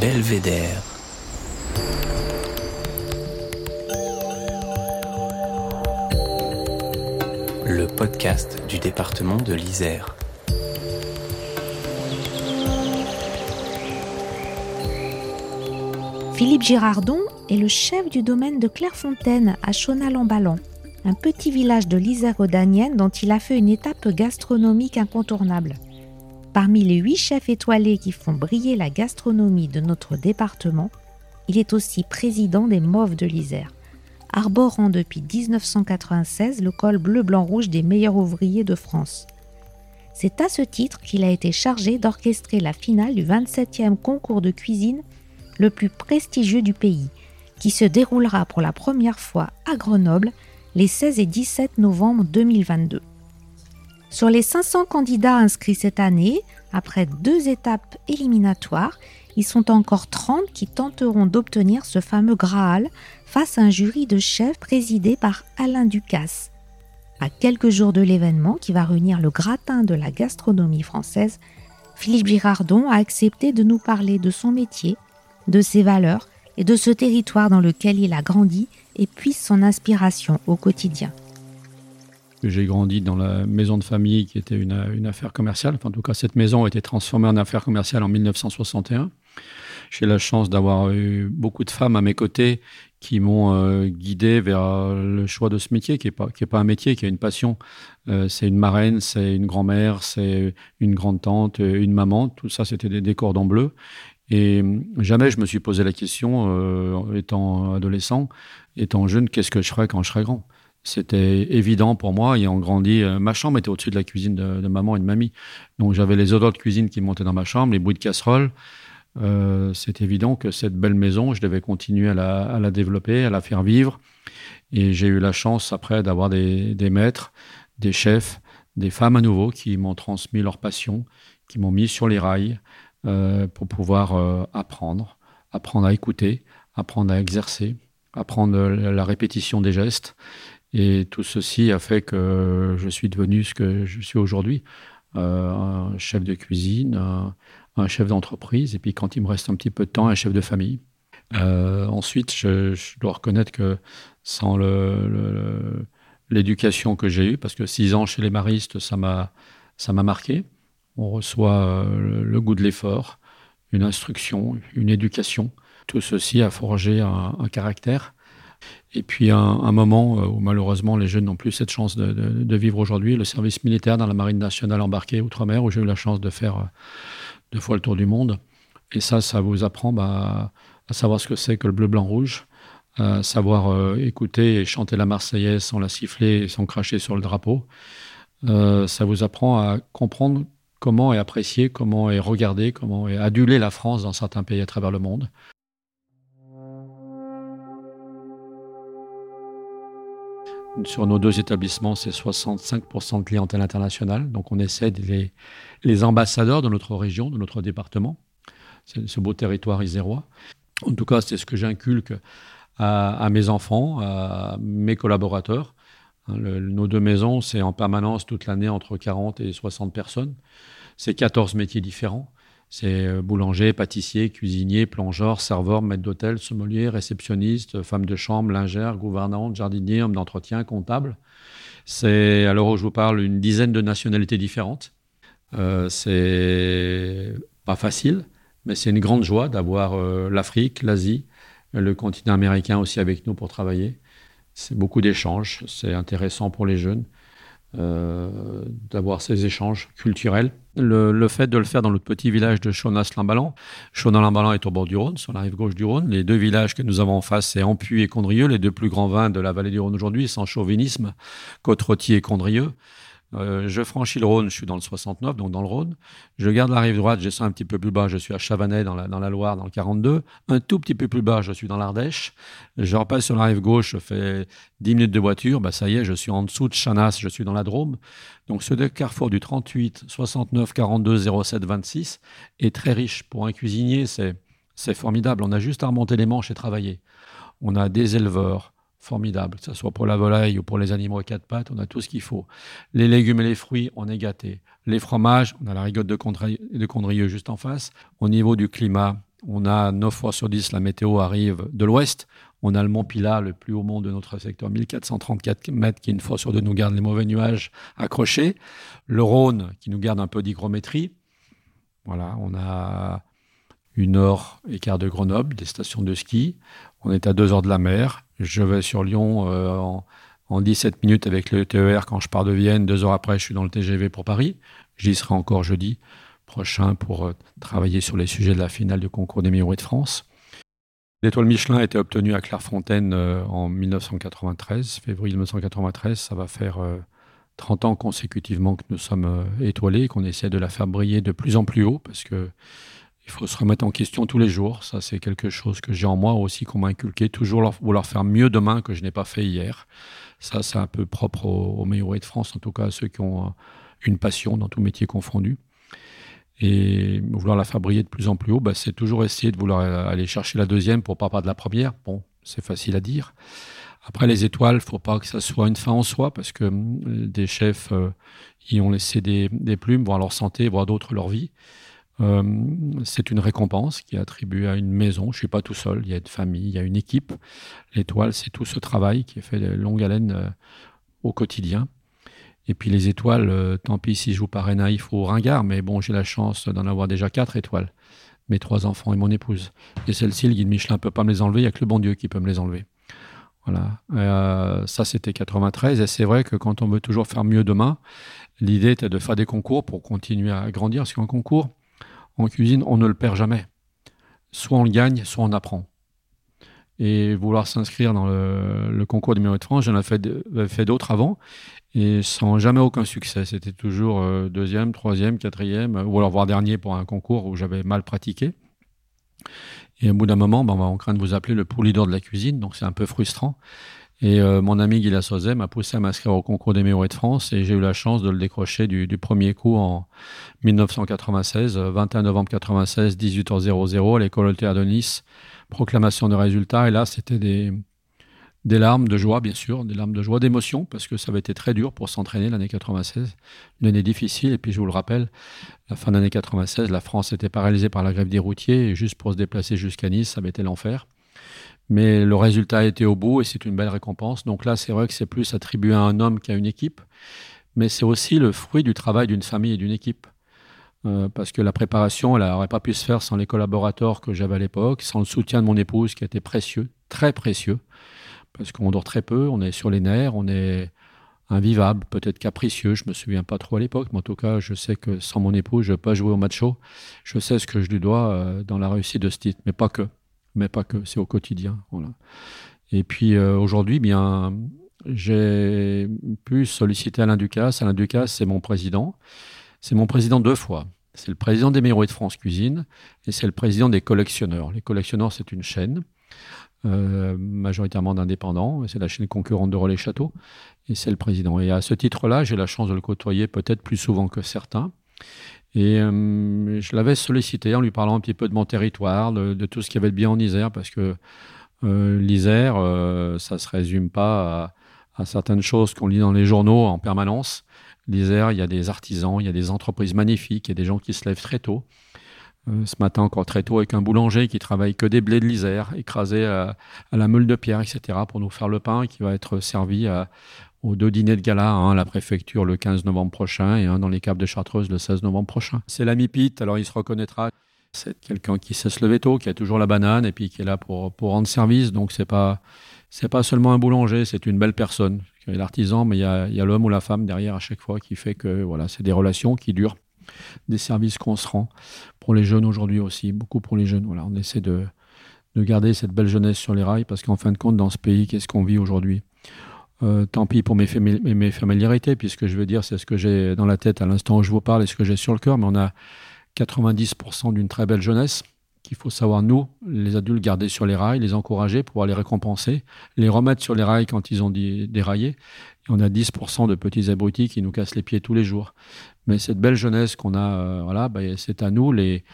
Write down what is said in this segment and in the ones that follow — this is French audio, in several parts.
Belvédère. Le podcast du département de l'Isère. Philippe Girardon est le chef du domaine de Clairefontaine à Chonal-en-Ballan, un petit village de l'Isère rhodanienne dont il a fait une étape gastronomique incontournable. Parmi les huit chefs étoilés qui font briller la gastronomie de notre département, il est aussi président des Mauves de l'Isère, arborant depuis 1996 le col bleu-blanc-rouge des meilleurs ouvriers de France. C'est à ce titre qu'il a été chargé d'orchestrer la finale du 27e concours de cuisine le plus prestigieux du pays, qui se déroulera pour la première fois à Grenoble les 16 et 17 novembre 2022. Sur les 500 candidats inscrits cette année, après deux étapes éliminatoires, ils sont encore 30 qui tenteront d'obtenir ce fameux Graal face à un jury de chefs présidé par Alain Ducasse. À quelques jours de l'événement qui va réunir le gratin de la gastronomie française, Philippe Girardon a accepté de nous parler de son métier, de ses valeurs et de ce territoire dans lequel il a grandi et puise son inspiration au quotidien. J'ai grandi dans la maison de famille qui était une, affaire commerciale. en tout cas, cette maison a été transformée en affaire commerciale en 1961. J'ai la chance d'avoir eu beaucoup de femmes à mes côtés qui m'ont euh, guidé vers le choix de ce métier, qui n'est pas, est pas un métier, qui a une passion. Euh, c'est une marraine, c'est une grand-mère, c'est une grande-tante, une maman. Tout ça, c'était des, des cordons bleus. Et jamais je me suis posé la question, euh, étant adolescent, étant jeune, qu'est-ce que je ferais quand je serais grand? C'était évident pour moi, ayant grandi. Euh, ma chambre était au-dessus de la cuisine de, maman et de mamie. Donc j'avais les odeurs de cuisine qui montaient dans ma chambre, les bruits de casserole. Euh, c'est évident que cette belle maison, je devais continuer à la, développer, à la faire vivre. Et j'ai eu la chance après d'avoir des, maîtres, des chefs, des femmes à nouveau qui m'ont transmis leur passion, qui m'ont mis sur les rails pour pouvoir apprendre, apprendre à écouter, apprendre à exercer, apprendre la répétition des gestes et tout ceci a fait que je suis devenu ce que je suis aujourd'hui, euh, un chef de cuisine, un, chef d'entreprise, et puis quand il me reste un petit peu de temps, un chef de famille. Euh, ensuite, je, dois reconnaître que sans l'éducation que j'ai eue, parce que six ans chez les maristes, ça m'a ça m'a marqué. On reçoit euh, le, goût de l'effort, une instruction, une éducation. Tout ceci a forgé un caractère et puis un, moment euh, où malheureusement les jeunes n'ont plus cette chance de, vivre aujourd'hui, le service militaire dans la Marine nationale embarquée outre-mer, où j'ai eu la chance de faire euh, deux fois le tour du monde. Et ça, ça vous apprend bah, à savoir ce que c'est que le bleu, blanc, rouge, à savoir écouter et chanter la Marseillaise sans la siffler et sans cracher sur le drapeau. ça vous apprend à comprendre comment est apprécié, comment est regardé, comment est adulé la France dans certains pays à travers le monde. Sur nos deux établissements, c'est 65% de clientèle internationale. Donc, on essaie les, les ambassadeurs de notre région, de notre département, ce beau territoire isérois. En tout cas, c'est ce que j'inculque à, mes enfants, à mes collaborateurs. Hein, nos deux maisons, c'est en permanence toute l'année entre 40 et 60 personnes. C'est 14 métiers différents. C'est euh, boulanger, pâtissier, cuisinier, plongeur, serveur, maître d'hôtel, sommelier, réceptionniste, femme de chambre, lingère, gouvernante, jardinier, homme d'entretien, comptable. C'est, à l'heure où je vous parle, une dizaine de nationalités différentes. Euh, c'est pas facile, mais c'est une grande joie d'avoir euh, l'Afrique, l'Asie, le continent américain aussi avec nous pour travailler. C'est beaucoup d'échanges, c'est intéressant pour les jeunes. Euh, d'avoir ces échanges culturels. Le, fait de le faire dans notre petit village de Chonas-Limbalan. Chonas-Limbalan est au bord du Rhône, sur la rive gauche du Rhône. Les deux villages que nous avons en face, c'est Ampuy et Condrieu, les deux plus grands vins de la vallée du Rhône aujourd'hui, sans chauvinisme, côte et Condrieu. Euh, je franchis le Rhône, je suis dans le 69, donc dans le Rhône. Je garde la rive droite, je descends un petit peu plus bas, je suis à Chavanais dans la, dans la, Loire, dans le 42. Un tout petit peu plus bas, je suis dans l'Ardèche. Je repasse sur la rive gauche, je fais 10 minutes de voiture, bah ça y est, je suis en dessous de Chanas, je suis dans la Drôme. Donc ce carrefour du 38, 69, 42, 07, 26 est très riche. Pour un cuisinier, c'est formidable. On a juste à remonter les manches et travailler. On a des éleveurs formidable, que ce soit pour la volaille ou pour les animaux à quatre pattes, on a tout ce qu'il faut. Les légumes et les fruits, on est gâtés. Les fromages, on a la rigotte de, Condrieu juste en face. Au niveau du climat, on a 9 fois sur 10, la météo arrive de l'ouest. On a le mont Pilat, le plus haut mont de notre secteur, 1434 mètres, qui une fois sur deux nous garde les mauvais nuages accrochés. Le Rhône, qui nous garde un peu d'hygrométrie. Voilà, on a une heure et quart de Grenoble, des stations de ski. On est à deux heures de la mer. Je vais sur Lyon euh, en, en, 17 minutes avec le TER quand je pars de Vienne. Deux heures après, je suis dans le TGV pour Paris. J'y serai encore jeudi prochain pour euh, travailler sur les sujets de la finale du concours des meilleurs de France. L'étoile Michelin a été obtenue à Clairefontaine euh, en 1993, février 1993. Ça va faire 30 ans consécutivement que nous sommes étoilés et qu'on essaie de la faire briller de plus en plus haut parce que il faut se remettre en question tous les jours. Ça, c'est quelque chose que j'ai en moi aussi, qu'on m'a inculqué. Toujours vouloir faire mieux demain que je n'ai pas fait hier. Ça, c'est un peu propre aux, meilleurs de France, en tout cas à ceux qui ont euh, une passion dans tout métier confondu. Et vouloir la faire briller de plus en plus haut, bah, c'est toujours essayer de vouloir euh, aller chercher la deuxième pour pas pas de la première. Bon, c'est facile à dire. Après, les étoiles, faut pas que ça soit une fin en soi, parce que hum, des chefs euh, y ont laissé des, des plumes, voir leur santé, voir d'autres leur vie. Euh, c'est une récompense qui est attribuée à une maison. Je ne suis pas tout seul, il y a une famille, il y a une équipe. L'étoile, c'est tout ce travail qui est fait de longue haleine euh, au quotidien. Et puis les étoiles, euh, tant pis si je vous parais naïf ou ringard, mais bon, j'ai la chance d'en avoir déjà quatre étoiles. Mes trois enfants et mon épouse. Et celle-ci, le guide Michelin ne peut pas me les enlever, il n'y a que le bon Dieu qui peut me les enlever. Voilà. ça, c'était 93. Et c'est vrai que quand on veut toujours faire mieux demain, l'idée était de faire des concours pour continuer à grandir. Parce qu'en concours, en cuisine, on ne le perd jamais. Soit on le gagne, soit on apprend. Et vouloir s'inscrire dans le, concours du meilleur de France, j'en ai fait, fait d'autres avant, et sans jamais aucun succès. C'était toujours euh, deuxième, troisième, quatrième, ou alors voire dernier pour un concours où j'avais mal pratiqué. Et au bout d'un moment, ben, on craint de vous appeler le pour leader de la cuisine, donc c'est un peu frustrant. Et euh, mon ami Guy Sauzet m'a poussé à m'inscrire au concours des meilleurs de France et j'ai eu la chance de le décrocher du, premier coup en 1996, 21 euh, novembre 96, 18h00 à l'école Théâtre de Nice. Proclamation de résultats. Et là, c'était des, larmes de joie, bien sûr, des larmes de joie, d'émotion, parce que ça avait été très dur pour s'entraîner l'année 96, une année difficile. Et puis, je vous le rappelle, la fin d'année 96, la France était paralysée par la grève des routiers, et juste pour se déplacer jusqu'à Nice, ça avait été l'enfer. Mais le résultat a été au bout et c'est une belle récompense. Donc là, c'est vrai que c'est plus attribué à un homme qu'à une équipe, mais c'est aussi le fruit du travail d'une famille et d'une équipe. Euh, parce que la préparation, elle n'aurait pas pu se faire sans les collaborateurs que j'avais à l'époque, sans le soutien de mon épouse qui a été précieux, très précieux, parce qu'on dort très peu, on est sur les nerfs, on est invivable, peut-être capricieux, je me souviens pas trop à l'époque, mais en tout cas, je sais que sans mon épouse, je ne peux pas jouer au macho. Je sais ce que je lui dois euh, dans la réussite de ce titre, mais pas que mais pas que, c'est au quotidien. Voilà. Et puis euh, aujourd'hui, bien, j'ai pu solliciter Alain Ducasse. Alain Ducasse, c'est mon président. C'est mon président deux fois. C'est le président des Mérois de France Cuisine et c'est le président des collectionneurs. Les collectionneurs, c'est une chaîne, euh, majoritairement d'indépendants. C'est la chaîne concurrente de Relais Château et c'est le président. Et à ce titre-là, j'ai la chance de le côtoyer peut-être plus souvent que certains. Et euh, je l'avais sollicité en lui parlant un petit peu de mon territoire, de, tout ce qu'il y avait de bien en Isère, parce que euh, l'Isère, euh, ça ne se résume pas à, certaines choses qu'on lit dans les journaux en permanence. L'Isère, il y a des artisans, il y a des entreprises magnifiques, il y a des gens qui se lèvent très tôt. Ce matin encore très tôt avec un boulanger qui travaille que des blés de l'Isère, écrasés à, la meule de pierre, etc., pour nous faire le pain qui va être servi à, aux deux dîners de gala, un à la préfecture le 15 novembre prochain et un dans les Caps de Chartreuse le 16 novembre prochain. C'est l'ami Pete, alors il se reconnaîtra. C'est quelqu'un qui sait se lever tôt, qui a toujours la banane et puis qui est là pour, pour rendre service. Donc c'est pas c'est pas seulement un boulanger, c'est une belle personne. Il y a l'artisan, mais il y a, il y a l'homme ou la femme derrière à chaque fois qui fait que voilà, c'est des relations qui durent, des services qu'on se rend. Pour les jeunes aujourd'hui aussi, beaucoup pour les jeunes. Voilà, on essaie de, de garder cette belle jeunesse sur les rails parce qu'en fin de compte, dans ce pays, qu'est-ce qu'on vit aujourd'hui? Euh, tant pis pour mes, familiarités, puisque je veux dire, c'est ce que j'ai dans la tête à l'instant où je vous parle et ce que j'ai sur le cœur, mais on a 90% d'une très belle jeunesse qu'il faut savoir, nous, les adultes, garder sur les rails, les encourager, pouvoir les récompenser, les remettre sur les rails quand ils ont déraillé. On a 10% de petits abrutis qui nous cassent les pieds tous les jours. Mais cette belle jeunesse qu'on a, euh, voilà, bah, c'est à nous, les,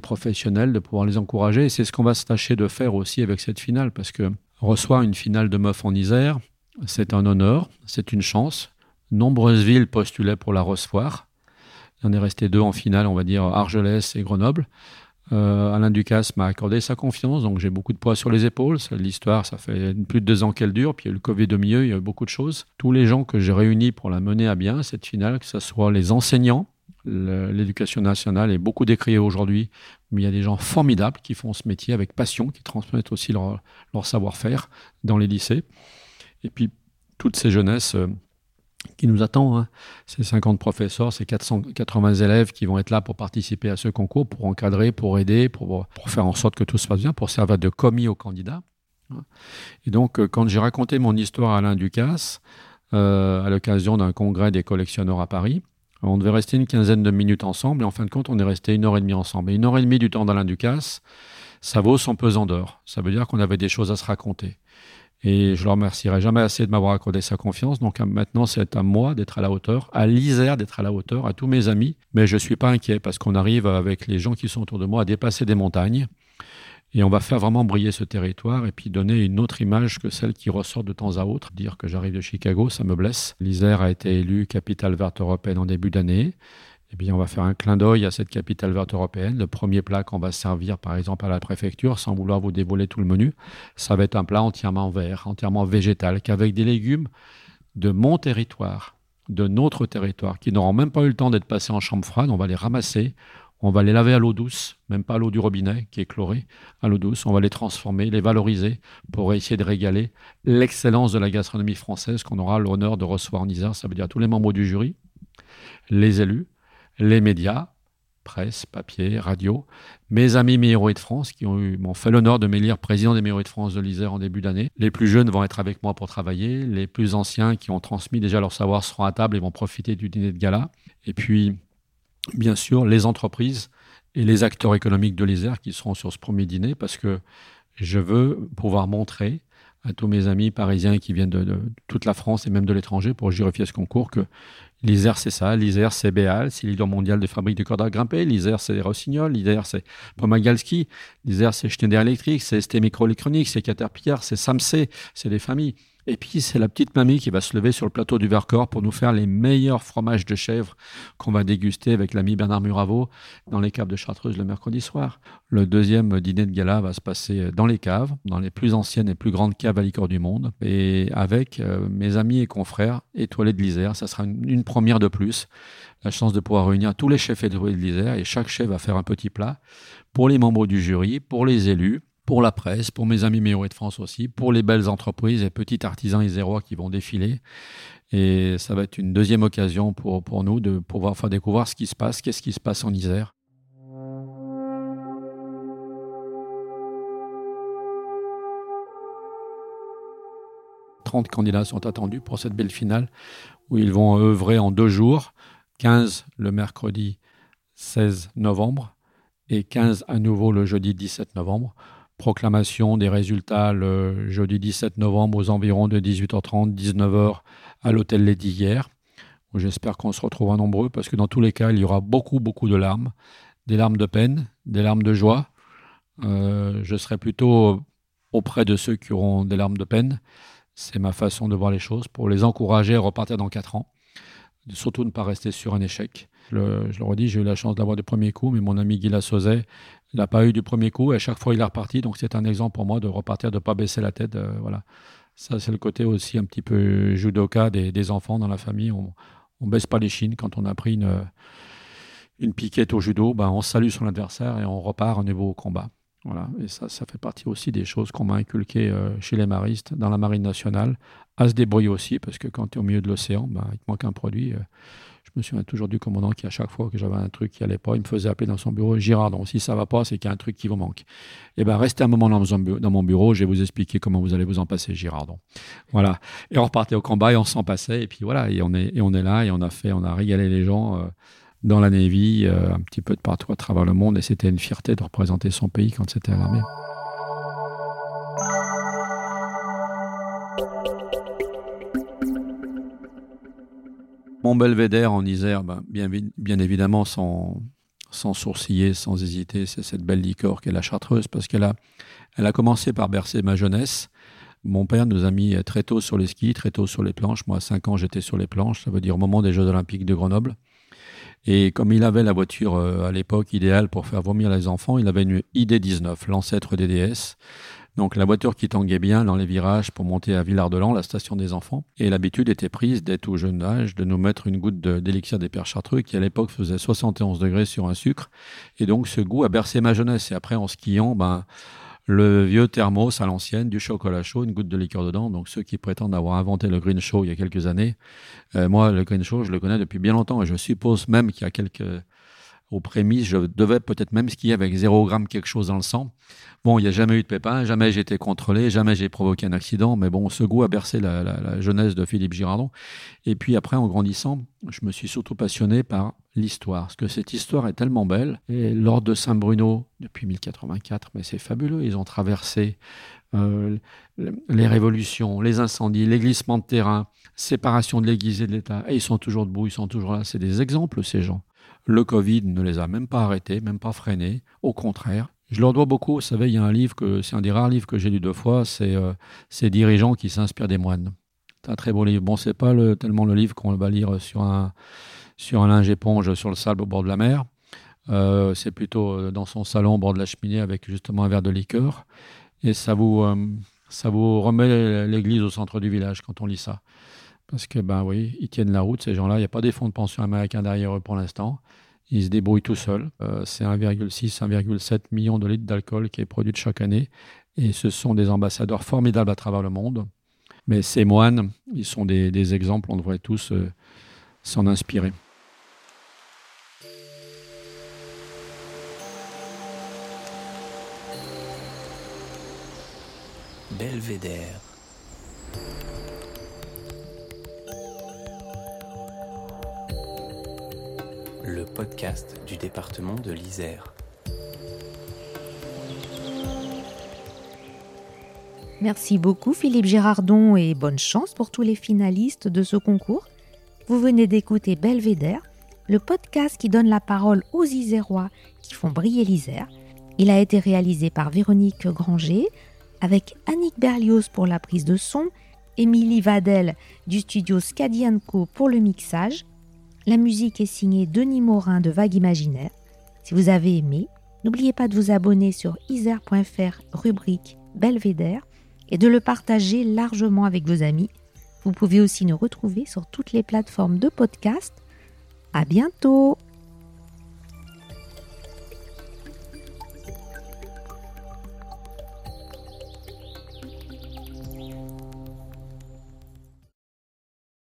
professionnels, de pouvoir les encourager. Et c'est ce qu'on va se tâcher de faire aussi avec cette finale, parce que reçoit une finale de meuf en Isère. C'est un honneur, c'est une chance. Nombreuses villes postulaient pour la recevoir. Il en est resté deux en finale, on va dire Argelès et Grenoble. Euh, Alain Ducasse m'a accordé sa confiance, donc j'ai beaucoup de poids sur les épaules. L'histoire, ça fait plus de deux ans qu'elle dure, puis il y a eu le Covid au milieu, il y a eu beaucoup de choses. Tous les gens que j'ai réunis pour la mener à bien, cette finale, que ce soit les enseignants, l'éducation nationale est beaucoup décriée aujourd'hui, mais il y a des gens formidables qui font ce métier avec passion, qui transmettent aussi leur, savoir-faire dans les lycées. Et puis, toutes ces jeunesses euh, qui nous attendent, hein. ces 50 professeurs, ces 480 élèves qui vont être là pour participer à ce concours, pour encadrer, pour aider, pour, pour faire en sorte que tout se passe bien, pour servir de commis aux candidats. Hein. Et donc, euh, quand j'ai raconté mon histoire à Alain Ducasse, euh, à l'occasion d'un congrès des collectionneurs à Paris, on devait rester une quinzaine de minutes ensemble et en fin de compte, on est resté une heure et demie ensemble. Et une heure et demie du temps d'Alain Ducasse, ça vaut son pesant d'or. Ça veut dire qu'on avait des choses à se raconter. Et je ne le remercierai jamais assez de m'avoir accordé sa confiance. Donc maintenant, c'est à moi d'être à la hauteur, à l'Isère d'être à la hauteur, à tous mes amis. Mais je ne suis pas inquiet parce qu'on arrive avec les gens qui sont autour de moi à dépasser des montagnes. Et on va faire vraiment briller ce territoire et puis donner une autre image que celle qui ressort de temps à autre. Dire que j'arrive de Chicago, ça me blesse. L'Isère a été élue capitale verte européenne en début d'année. Eh bien, on va faire un clin d'œil à cette capitale verte européenne. Le premier plat qu'on va servir, par exemple, à la préfecture, sans vouloir vous dévoiler tout le menu, ça va être un plat entièrement vert, entièrement végétal, qu'avec des légumes de mon territoire, de notre territoire, qui n'auront même pas eu le temps d'être passés en chambre froide. On va les ramasser, on va les laver à l'eau douce, même pas à l'eau du robinet qui est chlorée, à l'eau douce. On va les transformer, les valoriser pour essayer de régaler l'excellence de la gastronomie française qu'on aura l'honneur de recevoir en Isère. Ça veut dire tous les membres du jury, les élus, les médias, presse, papier, radio, mes amis meilleurs de France qui m'ont fait l'honneur de m'élire président des meilleurs de France de l'Isère en début d'année. Les plus jeunes vont être avec moi pour travailler. Les plus anciens qui ont transmis déjà leur savoir seront à table et vont profiter du dîner de gala. Et puis, bien sûr, les entreprises et les acteurs économiques de l'Isère qui seront sur ce premier dîner parce que je veux pouvoir montrer à tous mes amis parisiens qui viennent de, toute la France et même de l'étranger pour jurer ce concours que l'Isère c'est ça, l'Isère c'est Béal, c'est leader mondial de fabrique de cordes à grimper, l'Isère c'est Rossignol, l'Isère c'est Pomagalski, l'Isère c'est Schneider Electric, c'est ST Microélectronique, c'est Caterpillar, c'est Samsé, c'est des familles. Et puis, c'est la petite mamie qui va se lever sur le plateau du Vercors pour nous faire les meilleurs fromages de chèvre qu'on va déguster avec l'ami Bernard Muraveau dans les caves de Chartreuse le mercredi soir. Le deuxième dîner de gala va se passer dans les caves, dans les plus anciennes et plus grandes caves à liqueur du monde, et avec euh, mes amis et confrères étoilés de l'Isère. Ça sera une, première de plus. La chance de pouvoir réunir tous les chefs étoilés de l'Isère, et chaque chef va faire un petit plat pour les membres du jury, pour les élus, pour la presse, pour mes amis meilleurs de France aussi, pour les belles entreprises et petits artisans isérois qui vont défiler. Et ça va être une deuxième occasion pour, pour nous de pouvoir faire découvrir ce qui se passe, qu'est-ce qui se passe en Isère. « 30 candidats sont attendus pour cette belle finale où ils vont œuvrer en deux jours, 15 le mercredi 16 novembre et 15 à nouveau le jeudi 17 novembre proclamation des résultats le jeudi 17 novembre aux environs de 18h30, 19h à l'hôtel Lady hier. J'espère qu'on se retrouvera nombreux parce que dans tous les cas, il y aura beaucoup, beaucoup de larmes. Des larmes de peine, des larmes de joie. Euh, je serai plutôt auprès de ceux qui auront des larmes de peine. C'est ma façon de voir les choses pour les encourager à repartir dans 4 ans. Surtout ne pas rester sur un échec. je le redis, j'ai eu la chance d'avoir des premiers coups, mais mon ami Guy Lassozet il n'a pas eu du premier coup et à chaque fois il est reparti. Donc c'est un exemple pour moi de repartir, de ne pas baisser la tête. Euh, voilà. Ça, c'est le côté aussi un petit peu judoka des, enfants dans la famille. On ne baisse pas les chines. Quand on a pris une, piquette au judo, ben, on salue son adversaire et on repart au niveau au combat. Voilà. Et ça, ça fait partie aussi des choses qu'on m'a inculquées euh, chez les maristes, dans la marine nationale, à se débrouiller aussi, parce que quand tu es au milieu de l'océan, ben, il te manque un produit. Euh, me souviens toujours du commandant qui, à chaque fois que j'avais un truc qui allait pas, il me faisait appeler dans son bureau Girard, donc si ça va pas, c'est qu'il y a un truc qui vous manque. Eh bien, restez un moment dans mon bureau, je vais vous expliquer comment vous allez vous en passer, Girardon. Voilà. Et on repartait au combat et on s'en passait, et puis voilà, et on est, et on est là, et on a fait, on a régalé les gens. Euh, dans la Navy, euh, un petit peu de partout à travers le monde, et c'était une fierté de représenter son pays quand c'était à l'armée. Mon belvédère en Isère, ben, bien, évidemment, sans, sourciller, sans hésiter, c'est cette belle liqueur qu'est la Chartreuse, parce qu'elle a, elle a commencé par bercer ma jeunesse Mon père nous a mis très tôt sur les skis, très tôt sur les planches. Moi, à 5 ans, j'étais sur les planches, ça veut dire au moment des Jeux Olympiques de Grenoble. Et comme il avait la voiture euh, à l'époque idéale pour faire vomir les enfants, il avait une ID19, l'ancêtre des DS. Donc la voiture qui tanguait bien dans les virages pour monter à Villard-de-Lans, la station des enfants. Et l'habitude était prise dès tout jeune âge de nous mettre une goutte d'élixir des pères chartreux qui à l'époque faisait 71 degrés sur un sucre. Et donc ce goût a bercé ma jeunesse. Et après en skiant, ben le vieux thermos à l'ancienne, du chocolat chaud, une goutte de liqueur dedans. Donc ceux qui prétendent avoir inventé le green show il y a quelques années, euh, moi le green show je le connais depuis bien longtemps et je suppose même qu'il y a quelques aux prémices, je devais peut-être même skier avec 0 gramme quelque chose dans le sang. Bon, il n'y a jamais eu de pépin, jamais j'ai été contrôlé, jamais j'ai provoqué un accident, mais bon, ce goût a bercé la, jeunesse de Philippe Girardon. Et puis après, en grandissant, je me suis surtout passionné par l'histoire, parce que cette histoire est tellement belle. Et l'ordre de Saint-Bruno, depuis 1084, mais c'est fabuleux, ils ont traversé euh, les révolutions, les incendies, les glissements de terrain, séparation de l'Église et de l'État, et ils sont toujours debout, ils sont toujours là. C'est des exemples, ces gens. Le Covid ne les a même pas arrêtés, même pas freinés. Au contraire, je leur dois beaucoup. Vous savez, il y a un livre que c'est un des rares livres que j'ai lu deux fois. C'est euh, Ces dirigeants qui s'inspirent des moines. C'est un très beau livre. Bon, c'est pas le, tellement le livre qu'on va lire sur un sur un linge éponge sur le sable au bord de la mer. Euh, c'est plutôt euh, dans son salon au bord de la cheminée avec justement un verre de liqueur. Et ça vous ça vous remet l'église au centre du village quand on lit ça. Parce que, ben oui, ils tiennent la route, ces gens-là. Il n'y a pas des fonds de pension américains derrière eux pour l'instant. Ils se débrouillent tout seuls. Euh, c'est 1,6, 1,7 million de litres d'alcool qui est produit chaque année. Et ce sont des ambassadeurs formidables à travers le monde. Mais ces moines, ils sont des, exemples, on devrait tous euh, s'en inspirer. Belvédère. Podcast du département de l'Isère. Merci beaucoup Philippe Gérardon et bonne chance pour tous les finalistes de ce concours. Vous venez d'écouter Belvédère, le podcast qui donne la parole aux Isérois qui font briller l'Isère. Il a été réalisé par Véronique Granger avec Annick Berlioz pour la prise de son, Émilie Vadel du studio Scadianco pour le mixage la musique est signée Denis Morin de Vague Imaginaire. Si vous avez aimé, n'oubliez pas de vous abonner sur isère.fr rubrique Belvédère et de le partager largement avec vos amis. Vous pouvez aussi nous retrouver sur toutes les plateformes de podcast. À bientôt!